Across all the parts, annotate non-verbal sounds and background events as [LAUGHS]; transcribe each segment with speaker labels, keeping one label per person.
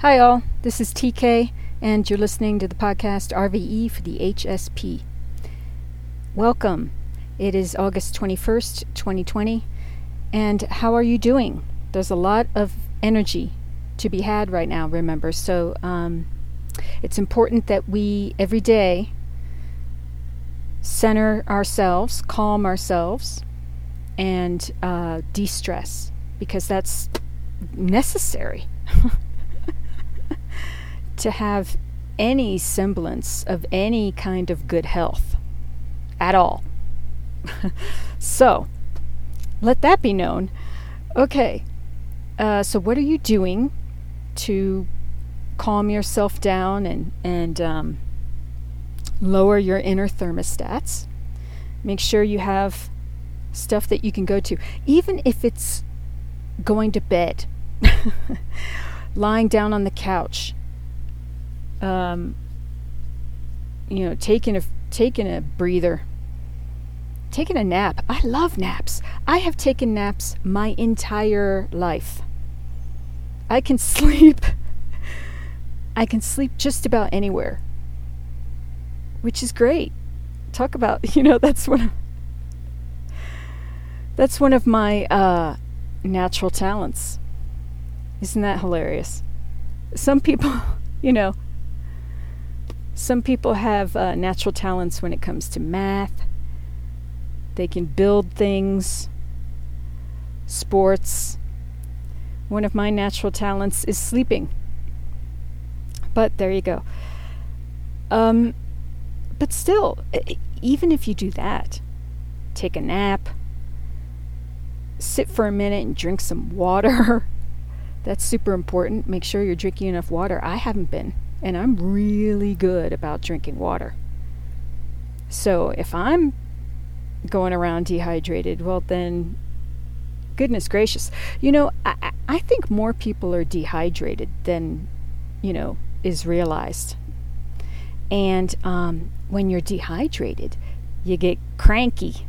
Speaker 1: Hi, all. This is TK, and you're listening to the podcast RVE for the HSP. Welcome. It is August 21st, 2020, and how are you doing? There's a lot of energy to be had right now, remember. So um, it's important that we, every day, center ourselves, calm ourselves, and uh, de stress because that's necessary. To have any semblance of any kind of good health at all. [LAUGHS] so, let that be known. Okay, uh, so what are you doing to calm yourself down and, and um, lower your inner thermostats? Make sure you have stuff that you can go to, even if it's going to bed, [LAUGHS] lying down on the couch, um, you know, taking a taking a breather, taking a nap. I love naps. I have taken naps my entire life. I can [LAUGHS] sleep. I can sleep just about anywhere, which is great. Talk about [LAUGHS] you know that's one of that's one of my uh, natural talents. Isn't that hilarious? Some people, [LAUGHS] you know, some people have uh, natural talents when it comes to math. They can build things, sports. One of my natural talents is sleeping. But there you go. Um, but still, even if you do that, take a nap, sit for a minute and drink some water. [LAUGHS] That's super important. Make sure you're drinking enough water. I haven't been and I'm really good about drinking water. So if I'm going around dehydrated, well, then goodness gracious. You know, I, I think more people are dehydrated than, you know, is realized. And um, when you're dehydrated, you get cranky.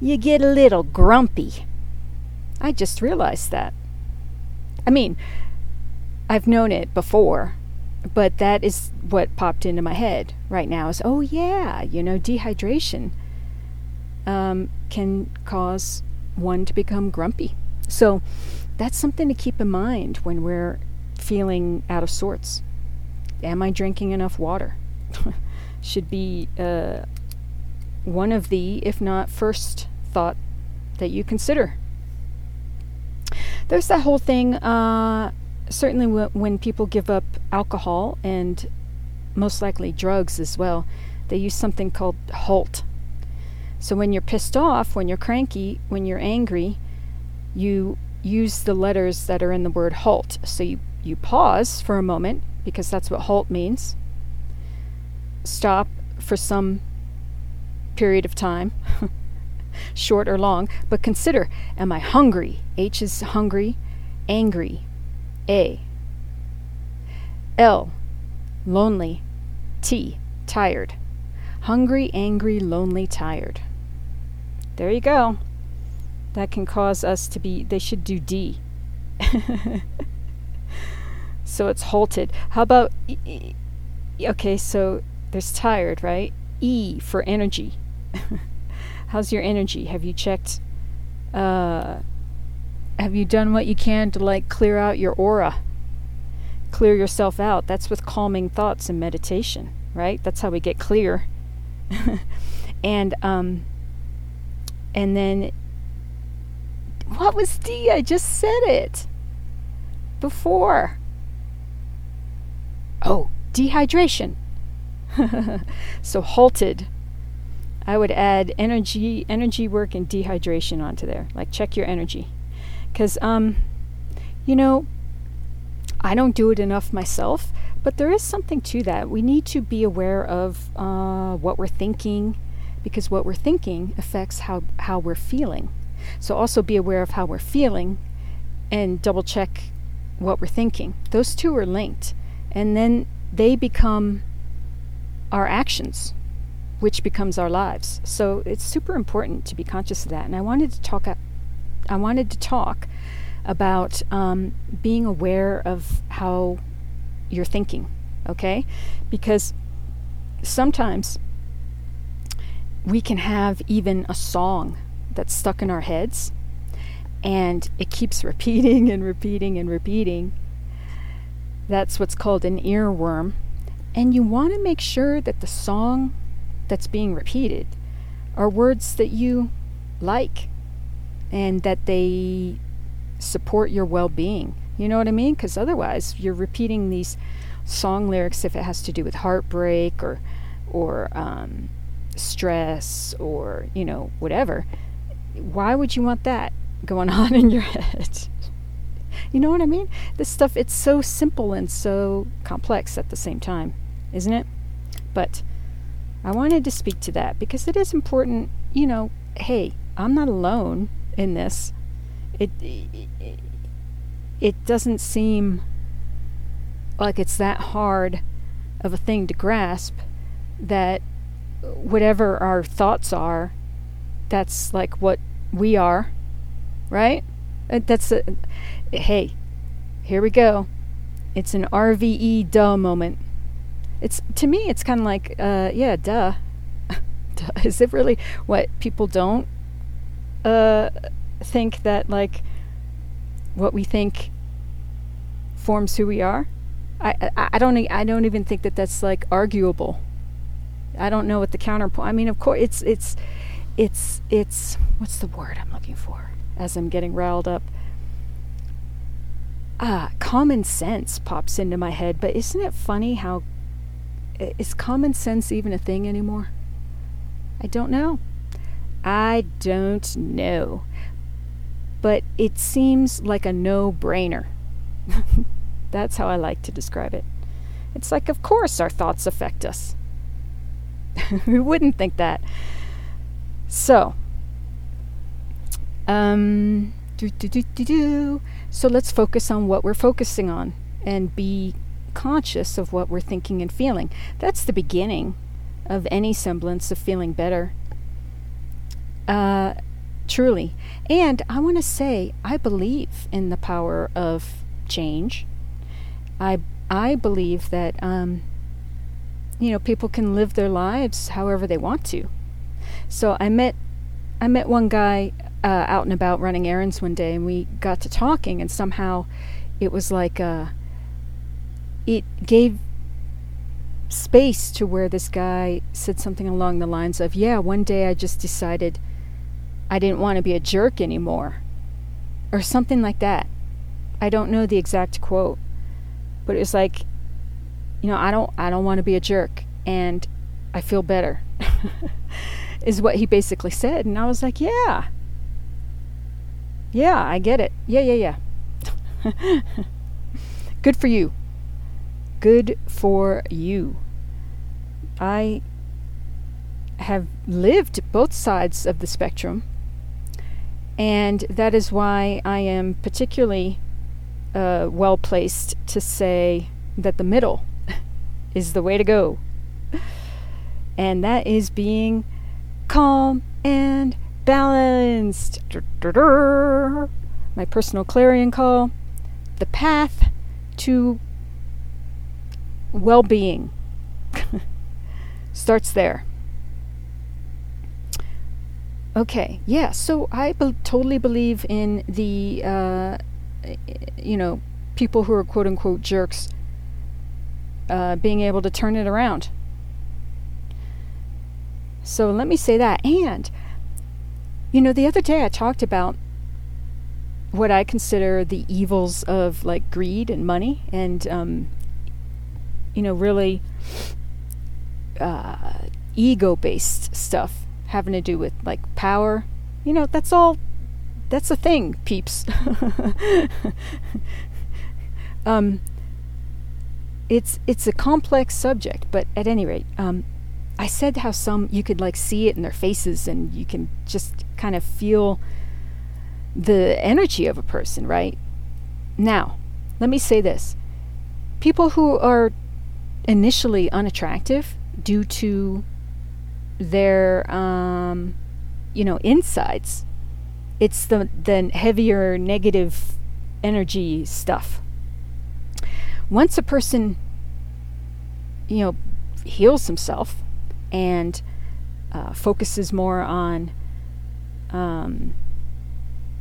Speaker 1: You get a little grumpy. I just realized that. I mean, I've known it before, but that is what popped into my head right now is oh yeah, you know, dehydration um, can cause one to become grumpy. So that's something to keep in mind when we're feeling out of sorts. Am I drinking enough water? [LAUGHS] Should be uh, one of the, if not first, thought that you consider. There's that whole thing. Uh, certainly w- when people give up alcohol and most likely drugs as well, they use something called HALT. So when you're pissed off, when you're cranky, when you're angry, you use the letters that are in the word HALT. So you, you pause for a moment, because that's what HALT means. Stop for some period of time, [LAUGHS] short or long, but consider am I hungry? H is hungry, angry, a. L. Lonely. T. Tired. Hungry, angry, lonely, tired. There you go. That can cause us to be, they should do D. [LAUGHS] so it's halted. How about, okay, so there's tired, right? E for energy. [LAUGHS] How's your energy? Have you checked uh, have you done what you can to like clear out your aura? Clear yourself out. That's with calming thoughts and meditation, right? That's how we get clear. [LAUGHS] and um and then what was D? I just said it before. Oh, dehydration. [LAUGHS] so halted. I would add energy energy work and dehydration onto there. Like check your energy. Because, um, you know, I don't do it enough myself, but there is something to that. We need to be aware of uh, what we're thinking, because what we're thinking affects how, how we're feeling. So also be aware of how we're feeling and double check what we're thinking. Those two are linked. And then they become our actions, which becomes our lives. So it's super important to be conscious of that. And I wanted to talk I wanted to talk about um, being aware of how you're thinking, okay? Because sometimes we can have even a song that's stuck in our heads and it keeps [LAUGHS] repeating and repeating and repeating. That's what's called an earworm. And you want to make sure that the song that's being repeated are words that you like and that they support your well being. You know what I mean? Because otherwise, you're repeating these song lyrics if it has to do with heartbreak or, or um, stress or, you know, whatever. Why would you want that going [LAUGHS] on in your head? you know what I mean? This stuff, it's so simple and so complex at the same time, isn't it? But I wanted to speak to that because it is important, you know, hey, I'm not alone in this. It, it, doesn't seem like it's that hard of a thing to grasp that whatever our thoughts are, that's like what we are, right? Uh, that's a, hey, here we go. It's an RVE duh moment. It's to me, it's kind of like, uh, yeah, duh. [LAUGHS] duh. Is it really what people don't uh, think that like what we think forms who we are? I, I, I don't I don't even think that that's like arguable. I don't know what the counterpoint. I mean, of course, it's it's it's it's what's the word I'm looking for as I'm getting riled up. Ah, common sense pops into my head, but isn't it funny how is common sense even a thing anymore? I don't know. I don't know. But it seems like a no brainer. [LAUGHS] That's how I like to describe it. It's like, of course, our thoughts affect us. [LAUGHS] Who wouldn't think that? So, um, so let's focus on what we're focusing on and be conscious of what we're thinking and feeling. That's the beginning of any semblance of feeling better. Uh, truly. And I want to say, I believe in the power of change. I I believe that um, you know people can live their lives however they want to. So I met I met one guy uh, out and about running errands one day, and we got to talking, and somehow it was like uh, it gave space to where this guy said something along the lines of, "Yeah, one day I just decided I didn't want to be a jerk anymore," or something like that. I don't know the exact quote, but it was like, you know, I don't I don't want to be a jerk and I feel better. [LAUGHS] is what he basically said and I was like, "Yeah. Yeah, I get it. Yeah, yeah, yeah." [LAUGHS] Good for you. Good for you. I have lived both sides of the spectrum, and that is why I am particularly uh, well placed to say that the middle [LAUGHS] is the way to go. And that is being calm and balanced. My personal clarion call the path to well being [LAUGHS] starts there. Okay, yeah, so I be- totally believe in the uh, you know, people who are quote unquote jerks uh, being able to turn it around. So let me say that. And, you know, the other day I talked about what I consider the evils of like greed and money and, um, you know, really uh, ego based stuff having to do with like power. You know, that's all that's the thing, peeps. [LAUGHS] um, it's it's a complex subject, but at any rate, um, I said how some you could like see it in their faces, and you can just kind of feel the energy of a person, right? Now, let me say this: people who are initially unattractive due to their um, you know insides it's the the heavier negative energy stuff. Once a person, you know, heals himself and uh, focuses more on, um,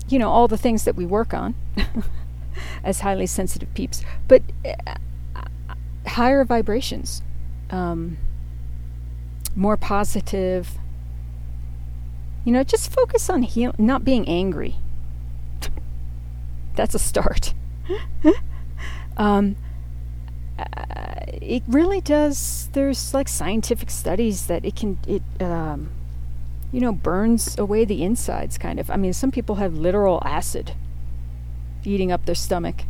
Speaker 1: you know, all the things that we work on [LAUGHS] as highly sensitive peeps, but uh, higher vibrations, um, more positive. You know, just focus on heal, not being angry. [LAUGHS] That's a start. [LAUGHS] um, uh, it really does. There's like scientific studies that it can it um, you know burns away the insides, kind of. I mean, some people have literal acid eating up their stomach.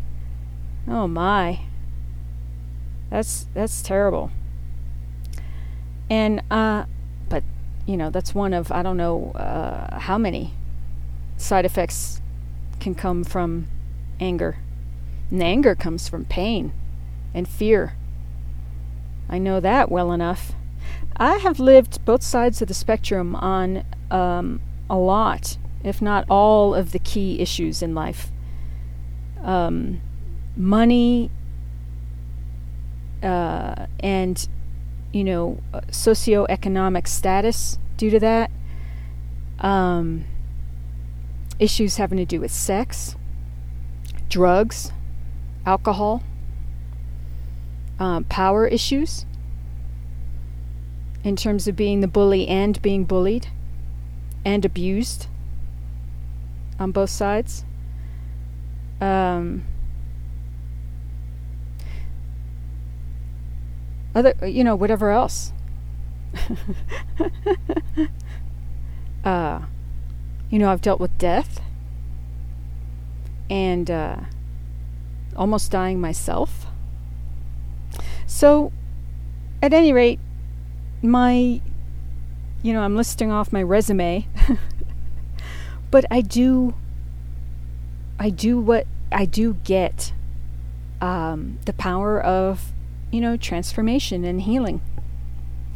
Speaker 1: Oh my. That's that's terrible. And uh, but you know that's one of I don't know uh, how many side effects can come from anger. And anger comes from pain and fear. I know that well enough. I have lived both sides of the spectrum on um, a lot, if not all, of the key issues in life. Um, money uh, and, you know, uh, socioeconomic status due to that. Um, issues having to do with sex, drugs, alcohol um, power issues in terms of being the bully and being bullied and abused on both sides. Um, other, you know, whatever else. [LAUGHS] uh, you know, I've dealt with death and uh, almost dying myself. So, at any rate, my, you know, I'm listing off my resume, [LAUGHS] but I do, I do what I do get um, the power of, you know, transformation and healing.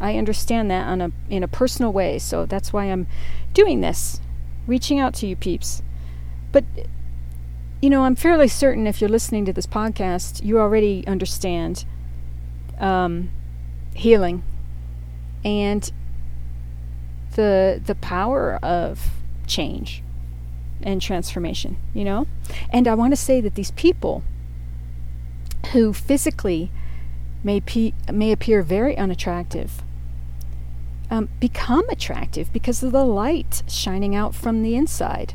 Speaker 1: I understand that on a in a personal way, so that's why I'm doing this, reaching out to you peeps. But you know, I'm fairly certain if you're listening to this podcast, you already understand um, healing and the the power of change and transformation you know and i want to say that these people who physically may pe- may appear very unattractive um, become attractive because of the light shining out from the inside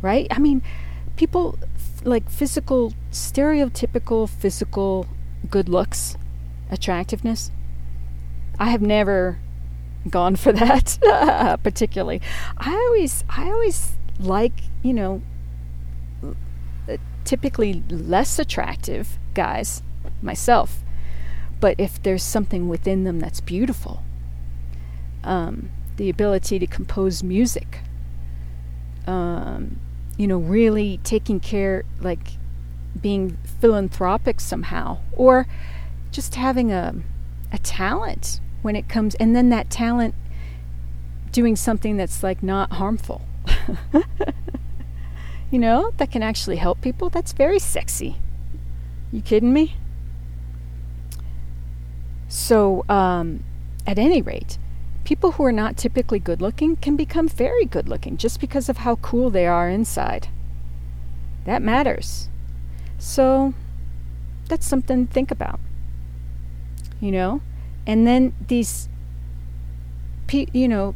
Speaker 1: right i mean people f- like physical stereotypical physical good looks attractiveness. I have never gone for that [LAUGHS] particularly. I always I always like, you know, typically less attractive guys myself. But if there's something within them that's beautiful, um, the ability to compose music, um, you know, really taking care, like being philanthropic somehow, or just having a a talent when it comes and then that talent doing something that's like not harmful. [LAUGHS] you know, that can actually help people. That's very sexy. You kidding me? So, um, at any rate, people who are not typically good looking can become very good looking just because of how cool they are inside. That matters. So, that's something to think about you know and then these pe- you know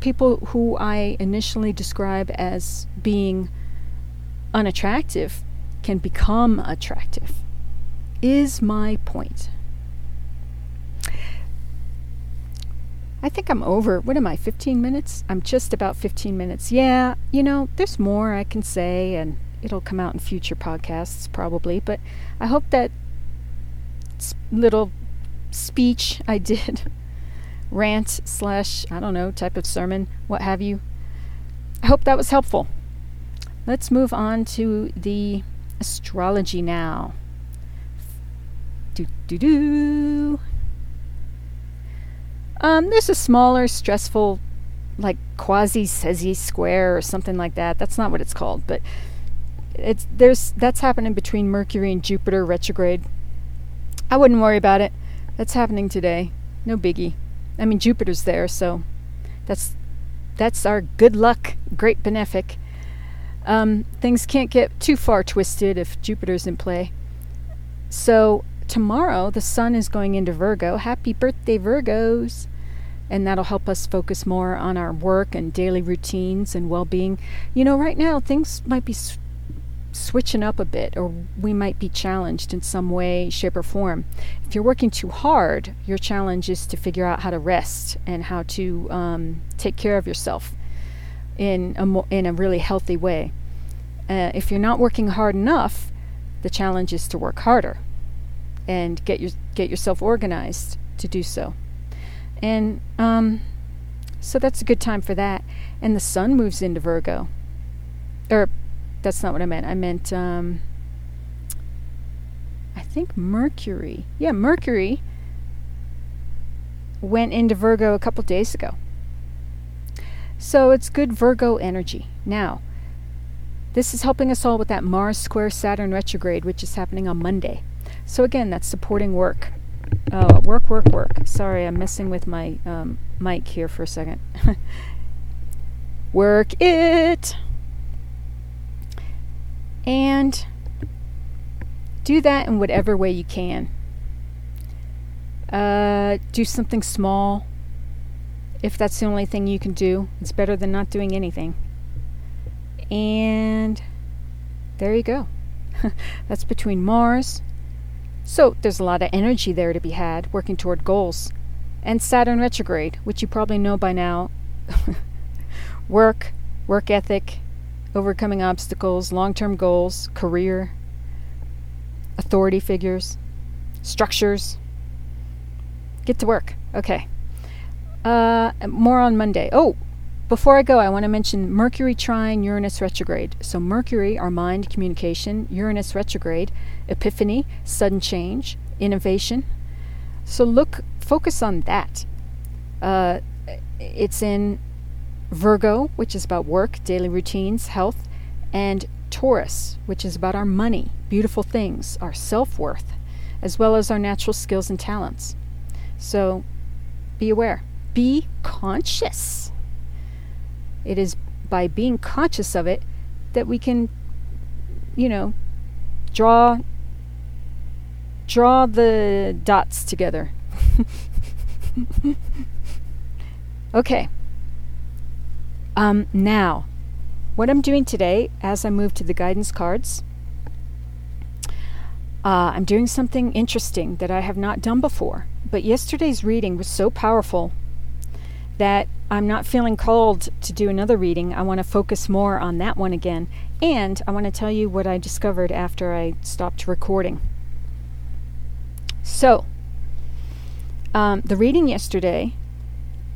Speaker 1: people who i initially describe as being unattractive can become attractive is my point I think I'm over. What am I, 15 minutes? I'm just about 15 minutes. Yeah, you know, there's more I can say, and it'll come out in future podcasts probably, but I hope that little speech I did, [LAUGHS] rant slash, I don't know, type of sermon, what have you. I hope that was helpful. Let's move on to the astrology now. Do do do. Um, there's a smaller, stressful, like quasi Cesi square or something like that. That's not what it's called, but it's there's that's happening between Mercury and Jupiter retrograde. I wouldn't worry about it. That's happening today. No biggie. I mean Jupiter's there, so that's that's our good luck, great benefic. Um, things can't get too far twisted if Jupiter's in play. So tomorrow the sun is going into Virgo. Happy birthday, Virgos! And that'll help us focus more on our work and daily routines and well being. You know, right now things might be switching up a bit, or we might be challenged in some way, shape, or form. If you're working too hard, your challenge is to figure out how to rest and how to um, take care of yourself in a, mo- in a really healthy way. Uh, if you're not working hard enough, the challenge is to work harder and get your get yourself organized to do so. And um, so that's a good time for that. And the sun moves into Virgo, or that's not what I meant. I meant, um, I think Mercury. Yeah, Mercury went into Virgo a couple days ago. So it's good Virgo energy. Now, this is helping us all with that Mars square Saturn retrograde, which is happening on Monday. So again, that's supporting work. Uh, work, work, work. Sorry, I'm messing with my um, mic here for a second. [LAUGHS] work it! And do that in whatever way you can. Uh, do something small. If that's the only thing you can do, it's better than not doing anything. And there you go. [LAUGHS] that's between Mars. So there's a lot of energy there to be had working toward goals. And Saturn retrograde, which you probably know by now. [LAUGHS] work, work ethic, overcoming obstacles, long term goals, career, authority figures, structures. Get to work. Okay. Uh, more on Monday. Oh, before I go, I want to mention Mercury trine Uranus retrograde. So, Mercury, our mind, communication, Uranus retrograde, epiphany, sudden change, innovation. So, look, focus on that. Uh, it's in Virgo, which is about work, daily routines, health, and Taurus, which is about our money, beautiful things, our self worth, as well as our natural skills and talents. So be aware, be conscious. It is by being conscious of it that we can, you know, draw draw the dots together. [LAUGHS] okay. Um, now, what I'm doing today, as I move to the guidance cards, uh, I'm doing something interesting that I have not done before. But yesterday's reading was so powerful that I'm not feeling called to do another reading. I want to focus more on that one again. And I want to tell you what I discovered after I stopped recording. So, um, the reading yesterday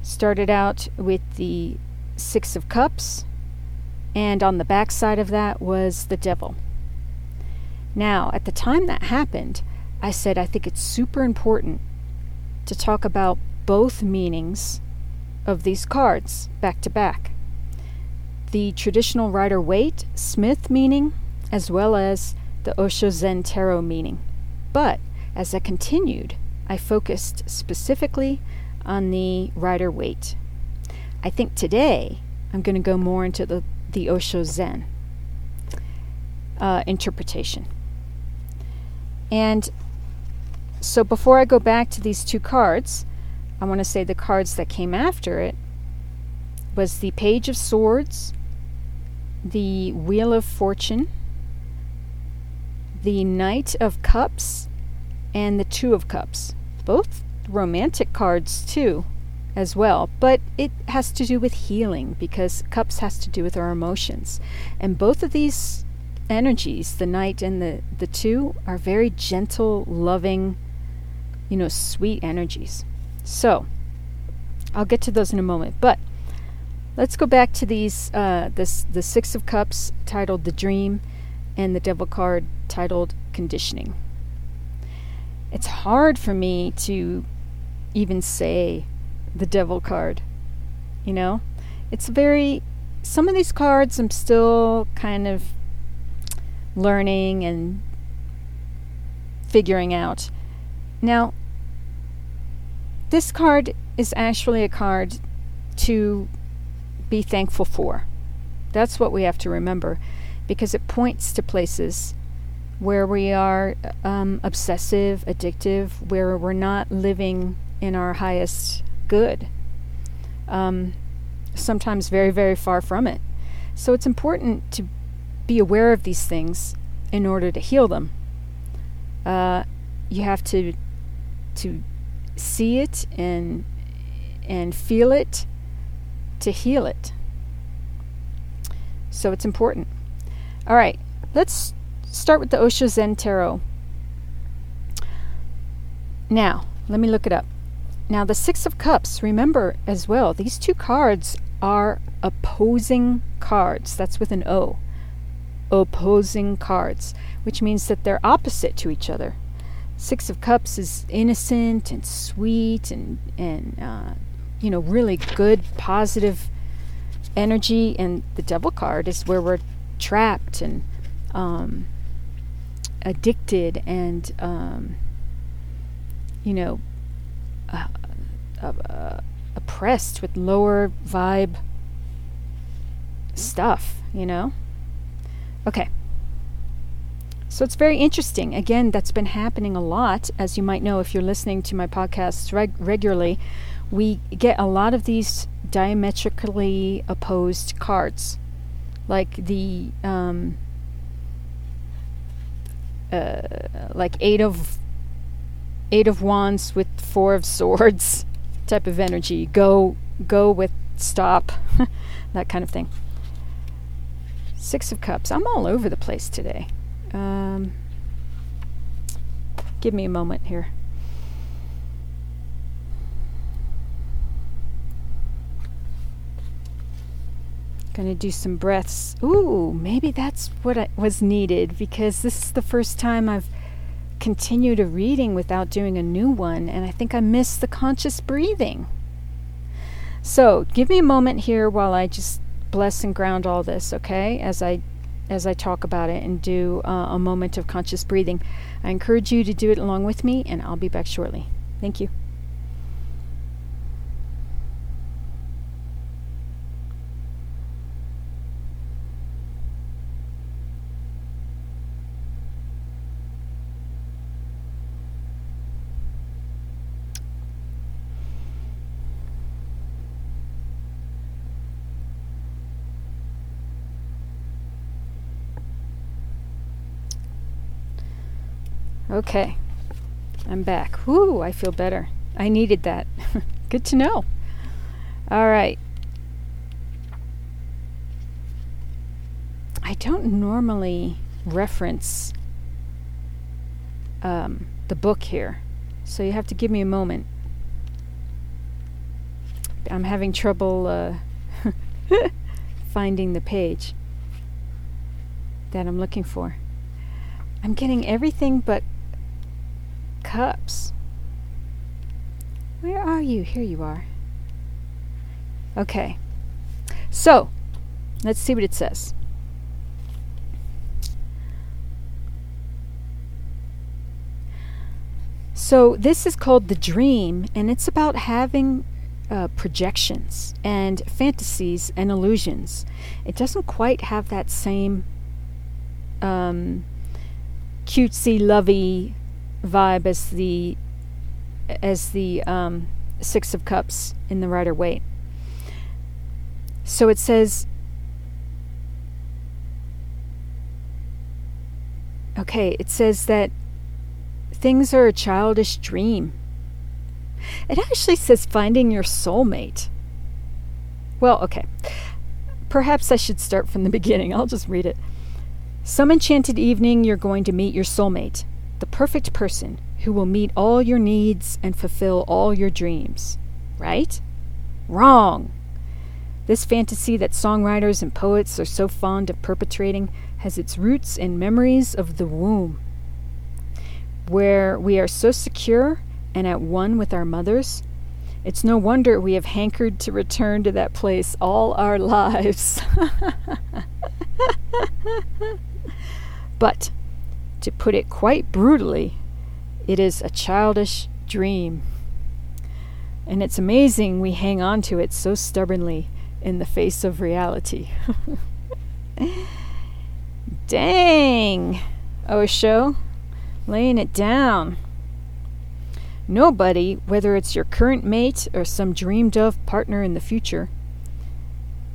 Speaker 1: started out with the Six of Cups, and on the back side of that was the Devil. Now, at the time that happened, I said I think it's super important to talk about both meanings of these cards back to back the traditional Rider Waite Smith meaning, as well as the Osho Zen Tarot meaning. But as I continued, I focused specifically on the Rider Waite I think today I'm going to go more into the, the Osho Zen uh, interpretation. And so before I go back to these two cards, I want to say the cards that came after it was the Page of Swords, the Wheel of Fortune, the Knight of Cups, and the Two of Cups. Both romantic cards, too as well, but it has to do with healing because cups has to do with our emotions. And both of these energies, the knight and the, the two, are very gentle, loving, you know, sweet energies. So, I'll get to those in a moment. But let's go back to these uh, this the Six of Cups titled The Dream and the Devil card titled Conditioning. It's hard for me to even say the devil card. You know? It's very some of these cards I'm still kind of learning and figuring out. Now, this card is actually a card to be thankful for. That's what we have to remember because it points to places where we are um, obsessive, addictive, where we're not living in our highest good. Um, sometimes very, very far from it. So it's important to be aware of these things in order to heal them. Uh, you have to to see it and and feel it to heal it. So it's important. All right, let's start with the Osho Zen Tarot. Now, let me look it up. Now, the Six of Cups, remember as well, these two cards are opposing cards. That's with an O. Opposing cards, which means that they're opposite to each other. Six of Cups is innocent and sweet and, and uh, you know, really good, positive energy. And the Devil card is where we're trapped and um, addicted and, um, you know, uh, uh, uh, oppressed with lower vibe stuff, you know? Okay. So it's very interesting. Again, that's been happening a lot. As you might know if you're listening to my podcasts reg- regularly, we get a lot of these diametrically opposed cards. Like the um, uh, like eight of eight of wands with four of swords [LAUGHS] type of energy. Go go with stop, [LAUGHS] that kind of thing. Six of cups. I'm all over the place today. Um, give me a moment here. Gonna do some breaths. Ooh, maybe that's what I, was needed because this is the first time I've continued a reading without doing a new one, and I think I missed the conscious breathing. So, give me a moment here while I just bless and ground all this, okay? As I as I talk about it and do uh, a moment of conscious breathing. I encourage you to do it along with me, and I'll be back shortly. Thank you. Okay. I'm back. Whoo, I feel better. I needed that. [LAUGHS] Good to know. All right. I don't normally reference um, the book here, so you have to give me a moment. I'm having trouble uh, [LAUGHS] finding the page that I'm looking for. I'm getting everything but cups. Where are you? Here you are. Okay. So, let's see what it says. So, this is called The Dream, and it's about having uh, projections and fantasies and illusions. It doesn't quite have that same um, cutesy, lovey vibe as the as the um, Six of Cups in the Rider Waite. So it says, okay, it says that things are a childish dream. It actually says finding your soulmate. Well, okay. Perhaps I should start from the [LAUGHS] beginning. I'll just read it. Some enchanted evening, you're going to meet your soulmate the perfect person who will meet all your needs and fulfill all your dreams. Right? Wrong! This fantasy that songwriters and poets are so fond of perpetrating has its roots in memories of the womb, where we are so secure and at one with our mothers. It's no wonder we have hankered to return to that place all our [LAUGHS] lives. [LAUGHS] But, to put it quite brutally, it is a childish dream. And it's amazing we hang on to it so stubbornly in the face of reality. [LAUGHS] Dang! Oh, Osho, laying it down. Nobody, whether it's your current mate or some dreamed of partner in the future,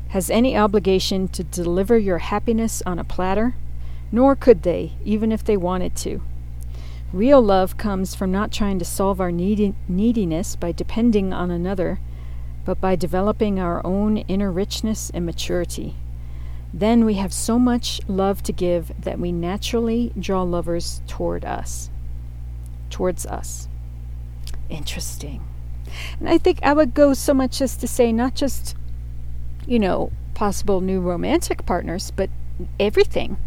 Speaker 1: has any obligation to deliver your happiness on a platter, nor could they, even if they wanted to. Real love comes from not trying to solve our needi- neediness by depending on another, but by developing our own inner richness and maturity. Then we have so much love to give that we naturally draw lovers toward us. Towards us. Interesting. And I think I would go so much as to say not just, you know, possible new romantic partners, but everything.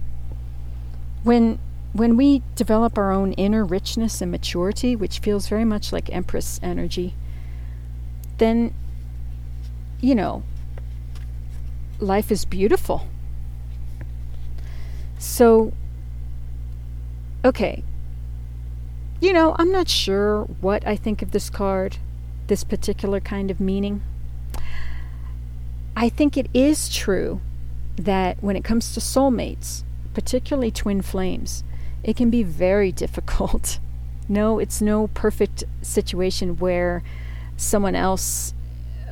Speaker 1: When when we develop our own inner richness and maturity, which feels very much like Empress energy, then, you know, life is beautiful. So, okay. You know, I'm not sure what I think of this card, this particular kind of meaning. I think it is true that when it comes to soulmates, particularly twin flames, it can be very [LAUGHS] difficult. No, it's no perfect situation where someone else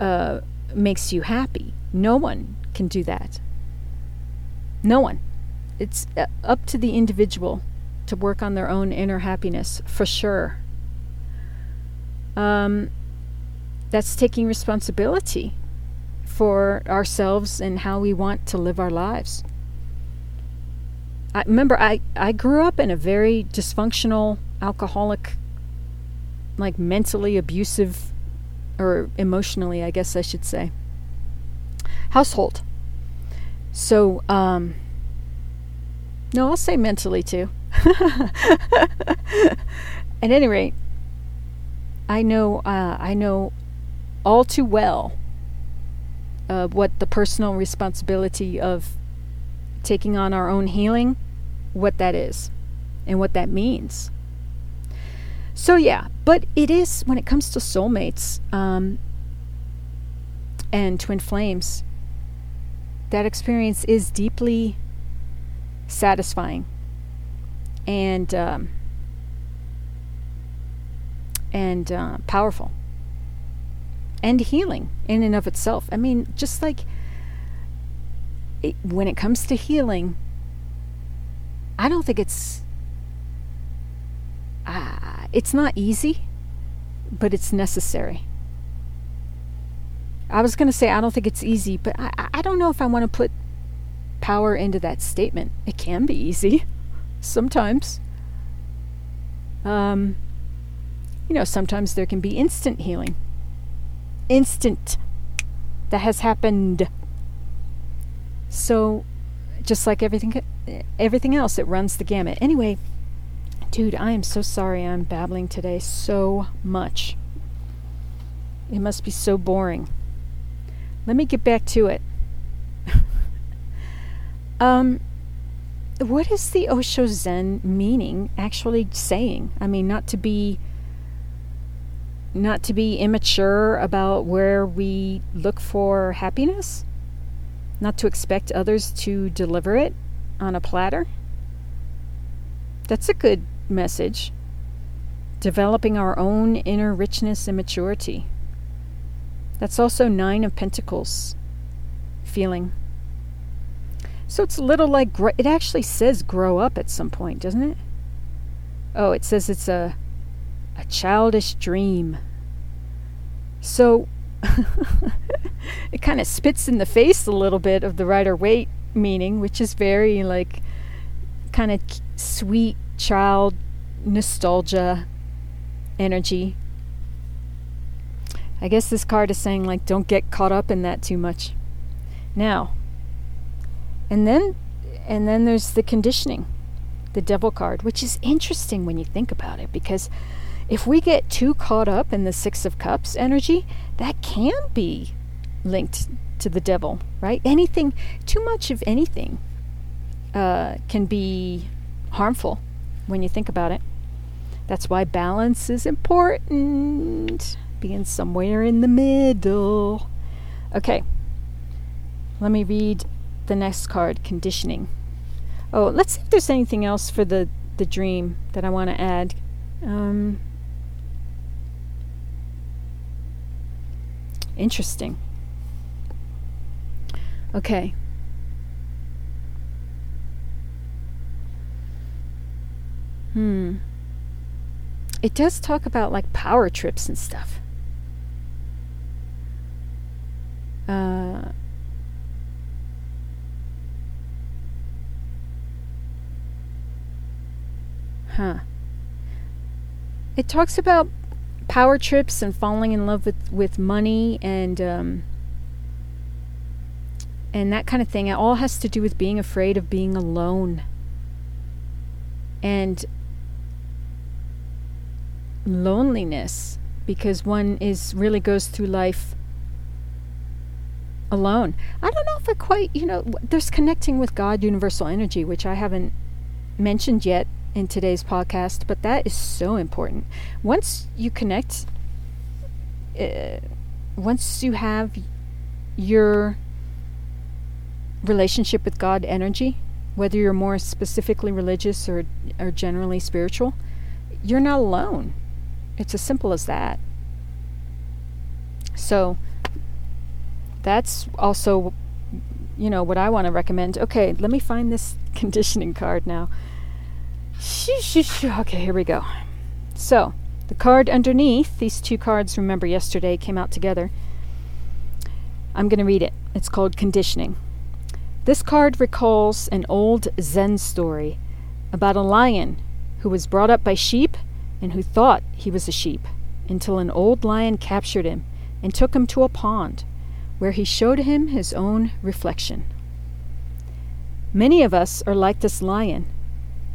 Speaker 1: uh, makes you happy. No one can do that. No one. It's uh, up to the individual to work on their own inner happiness, for sure. Um, that's taking responsibility for ourselves and how we want to live our lives. I remember I, I grew up in a very dysfunctional, alcoholic, like mentally abusive, or emotionally, I guess I should say, household. So, um, no, I'll say mentally too. [LAUGHS] At any rate, I know uh, I know all too well uh, what the personal responsibility of taking on our own healing, what that is, and what that means. So yeah, but it is when it comes to soulmates um, and twin flames. That experience is deeply satisfying and um, and uh, powerful and healing in and of itself. I mean, just like it, when it comes to healing, I don't think it's uh, it's not easy, but it's necessary. I was going to say I don't think it's easy, but I, I don't know if I want to put power into that statement. It can be easy [LAUGHS] sometimes. Um, you know, sometimes there can be instant healing. Instant. That has happened. So, just like everything, everything else, it runs the gamut. Anyway, dude, I am so sorry I'm babbling today so much. It must be so boring. Let me get back to it. [LAUGHS] um, what is the Osho Zen meaning actually saying? I mean, not to be not to be immature about where we look for happiness, not to expect others to deliver it on a platter. That's a good message. Developing our own inner richness and maturity. That's also Nine of Pentacles feeling. So it's a little like it actually says grow up at some point, doesn't it? Oh, it says it's a a childish dream. So [LAUGHS] it kind of spits in the face a little bit of the Rider Waite meaning, which is very like kind of sweet child nostalgia energy. I guess this card is saying like don't get caught up in that too much. Now, and then and then there's the conditioning, the devil card, which is interesting when you think about it because if we get too caught up in the 6 of cups energy, that can be linked to the devil, right? Anything too much of anything uh, can be harmful when you think about it. That's why balance is important. Being somewhere in the middle. Okay. Let me read the next card conditioning. Oh, let's see if there's anything else for the, the dream that I want to add. Um, interesting. Okay. Hmm. It does talk about like power trips and stuff. Uh, huh. It talks about power trips and falling in love with, with money and um, and that kind of thing. It all has to do with being afraid of being alone. And loneliness because one is really goes through life alone. I don't know if I quite, you know, there's connecting with God, universal energy, which I haven't mentioned yet in today's podcast, but that is so important. Once you connect, uh, once you have your relationship with God energy, whether you're more specifically religious or, or generally spiritual, you're not alone. It's as simple as that. So that's also, you know, what I want to recommend. Okay, let me find this [LAUGHS] conditioning card now. Okay, here we go. So, the card underneath, these two cards, remember yesterday, came out together. I'm going to read it. It's called Conditioning. This card recalls an old Zen story about a lion who was brought up by sheep and who thought he was a sheep, until an old lion captured him and took him to a pond, where he showed him his own reflection. Many of us are like this lion.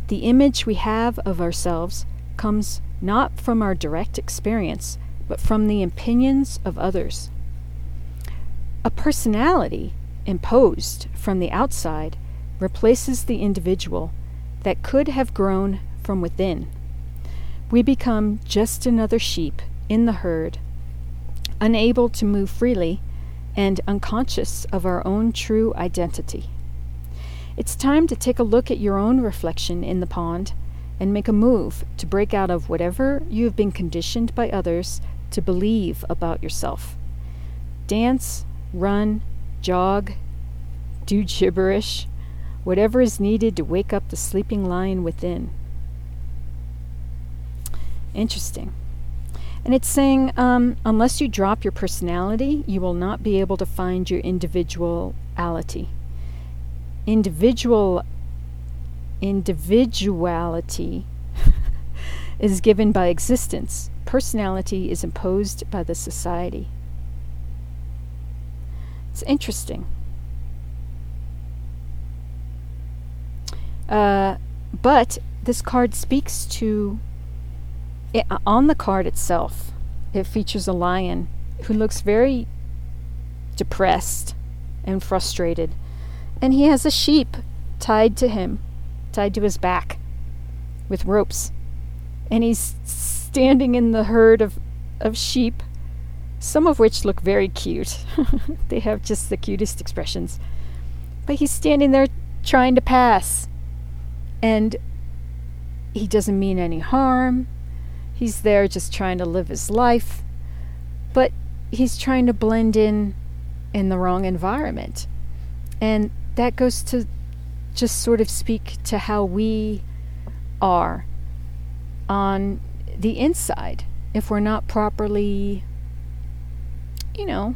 Speaker 1: The image we have of ourselves comes not from our direct experience, but from the opinions of others. A personality imposed from the outside replaces the individual that could have grown from within we become just another sheep in the herd, unable to move freely and unconscious of our own true identity. It's time to take a look at your own reflection in the pond and make a move to break out of whatever you have been conditioned by others to believe about yourself. Dance, run, jog, do gibberish, whatever is needed to wake up the sleeping lion within. Interesting. And it's saying um, unless you drop your personality, you will not be able to find your individuality. Individual individuality [LAUGHS] is given by existence. Personality is imposed by the society. It's interesting. Uh, but this card speaks to it, on the card itself, it features a lion who looks very depressed and frustrated. And he has a sheep tied to him, tied to his back with ropes. And he's standing in the herd of, of sheep, some of which look very cute. [LAUGHS] they have just the cutest expressions. But he's standing there trying to pass. And he doesn't mean any harm. He's there just trying to live his life, but he's trying to blend in in the wrong environment. And that goes to just sort of speak to how we are on the inside if we're not properly, you know,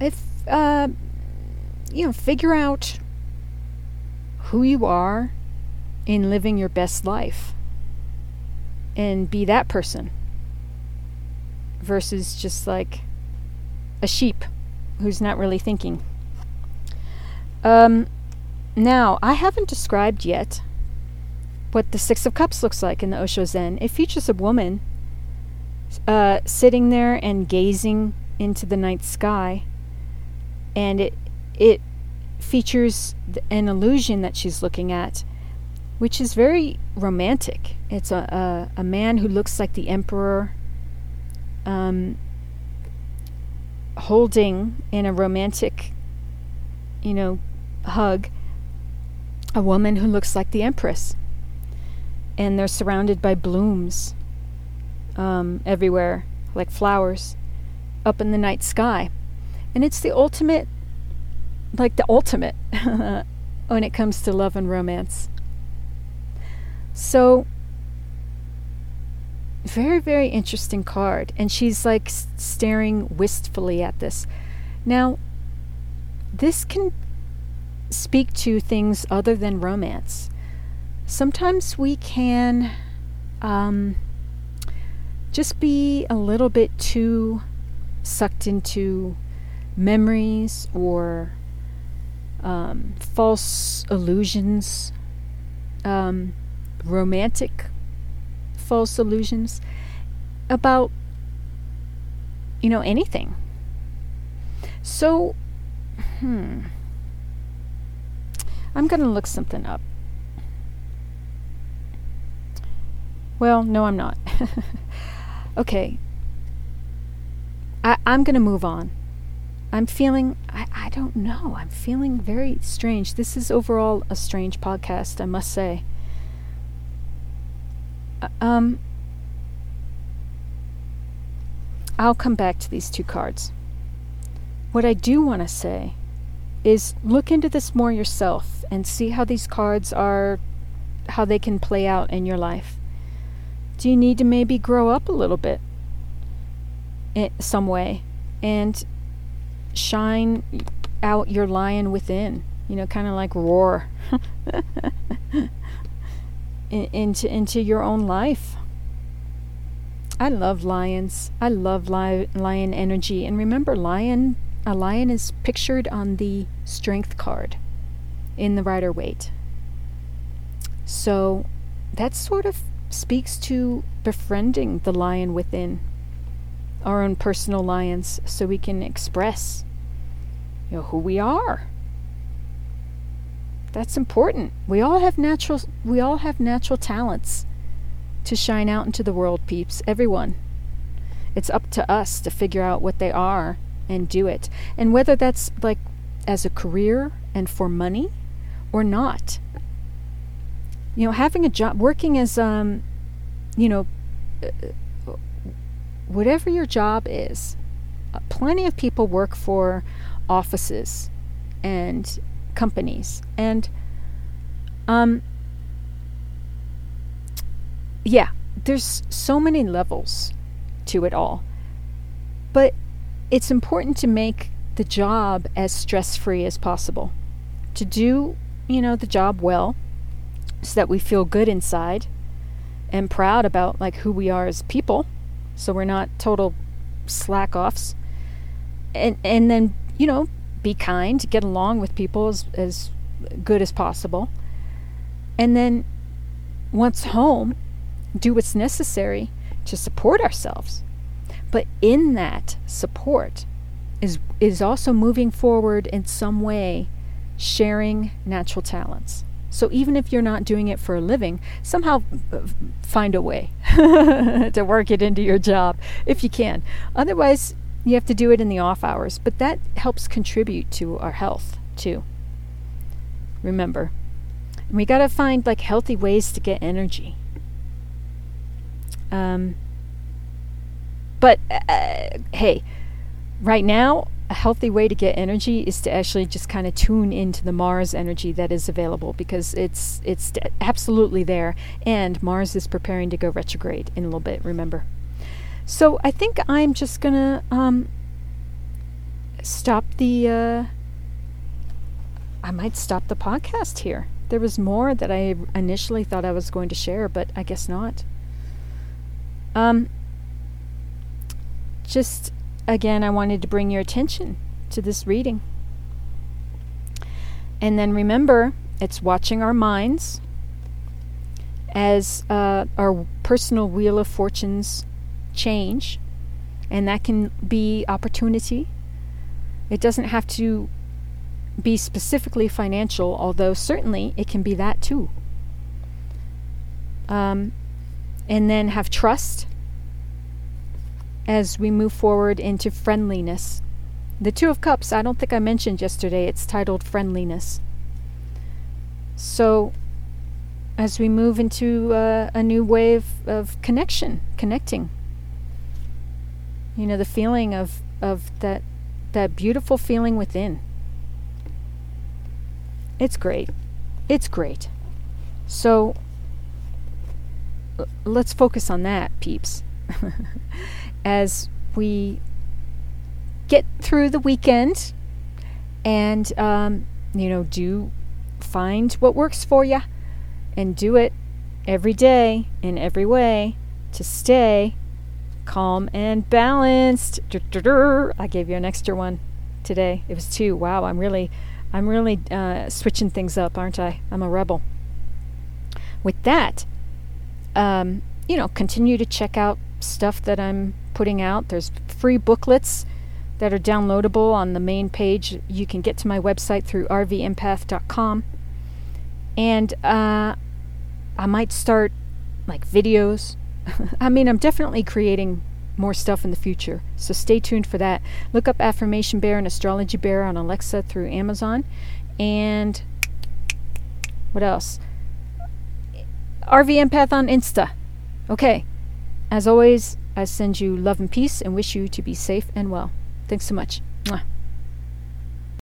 Speaker 1: if, uh, you know, figure out who you are in living your best life and be that person versus just like a sheep who's not really thinking. Um, now, I haven't described yet what the Six of Cups looks like in the Osho Zen. It features a woman uh, sitting there and gazing into the night sky, and it it features an illusion that she's looking at, which is very romantic. It's a, a, a man who looks like the emperor, um, holding in a romantic, you know, hug a woman who looks like the empress. And they're surrounded by blooms um, everywhere, like flowers, up in the night sky. And it's the ultimate, like the ultimate, [LAUGHS] when it comes to love and romance. So, very, very interesting card. And she's like staring wistfully at this. Now, this can speak to things other than romance. Sometimes we can um, just be a little bit too sucked into memories or um, false illusions, um, romantic false illusions about, you know, anything. So, hmm. I'm going to look something up. Well, no, I'm not. [LAUGHS] okay. I, I'm going to move on. I'm feeling, I, I don't know, I'm feeling very strange. This is overall a strange podcast, I must say. Uh, um, I'll come back to these two cards. What I do want to say is look into this more yourself and see how these cards are, how they can play out in your life. Do you need to maybe grow up a little bit in some way and shine out your lion within? You know, kind of like roar [LAUGHS] into into your own life. I love lions. I love li- lion energy. And remember, lion a lion is pictured on the strength card in the Rider Waite. So that sort of speaks to befriending the lion within our own personal lions so we can express you know who we are. That's important. We all have natural we all have natural talents to shine out into the world, peeps. Everyone. It's up to us to figure out what they are and do it. And whether that's like as a career and for money or not. You know, having a job, working as, um, you know, uh, whatever your job is, uh, plenty of people work for offices and companies. And, um, yeah, there's so many levels to it all. But it's important to make the job as stress free as possible. To do, you know, the job well so that we feel good inside and proud about like who we are as people. So we're not total slack offs. And and then, you know, be kind, get along with people as, as good as possible. And then once home, do what's necessary to support ourselves but in that support is is also moving forward in some way, sharing natural talents. So even if you're not doing it for a living, somehow uh, find a way [LAUGHS] to work it into your job if you can. Otherwise, you have to do it in the off hours, but that helps contribute to our health too. Remember, we got to find like healthy ways to get energy. Um, but uh, hey, right now, a healthy way to get energy is to actually just kind of tune into the Mars energy that is available because it's it's absolutely there, and Mars is preparing to go retrograde in a little bit. Remember, so I think I'm just gonna um, stop the. Uh, I might stop the podcast here. There was more that I initially thought I was going to share, but I guess not. Um, just again, I wanted to bring your attention to this reading. And then remember, it's watching our minds as uh, our personal wheel of fortunes change, and that can be opportunity. It doesn't have to be specifically financial, although certainly it can be that too. Um, and then have trust as we move forward into friendliness. The Two of Cups, I don't think I mentioned yesterday, it's titled Friendliness. So, as we move into uh, a new wave of connection, connecting, you know, the feeling of, of that, that beautiful feeling within. It's great. It's great. So, let's focus on that, peeps. [LAUGHS] As we get through the weekend and, um, you know, do find what works for you and do it every day in every way to stay calm and balanced. I gave you an extra one today. It was two. Wow, I'm really, I'm really uh, switching things up, aren't I? I'm a rebel. With that, um, you know, continue to check out stuff that I'm putting out. There's free booklets that are downloadable on the main page. You can get to my website through rvempath.com. And uh, I might start like videos. [LAUGHS] I mean, I'm definitely creating more stuff in the future. So stay tuned for that. Look up Affirmation Bear and Astrology Bear on Alexa through Amazon. And what else? RV Empath on Insta. Okay. As always, I send you love and peace and wish you to be safe and well. Thanks so much.